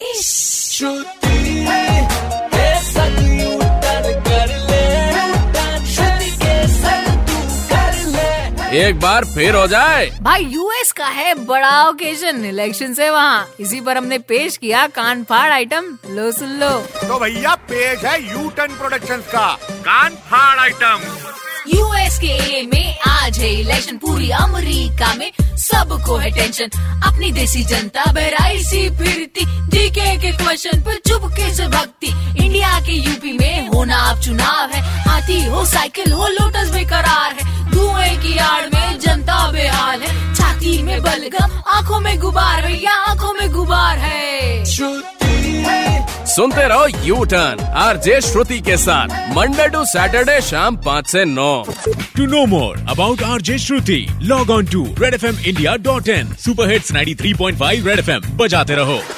एक बार फिर हो जाए भाई यूएस का है बड़ा ओकेजन इलेक्शन से वहाँ। इसी पर हमने पेश किया कान फाड़ आइटम लो सुन लो। तो भैया पेश है यू टर्न प्रोडक्शन का कान फाड़ आइटम यूएस के में आज है इलेक्शन पूरी अमेरिका में। सबको है टेंशन अपनी देसी जनता बहराई सी फिरती के क्वेश्चन पर चुपके से भक्ति? इंडिया के यूपी में होना अब चुनाव है। हाथी हो साइकिल हो लोटस बेकरार है। धुएँ की आड़ में जनता बेहाल है। छाती में बलगम आँखों में गुबार भैया आँखों में गुबार है। सुनते रहो U turn R J Shruti के साथ मंडे टू सैटरडे शाम पाँच से नौ। To know more about RJ Shruti, log on to redfmindia.in. Super Hits 93.5 Red FM. बजाते रहो। Red FM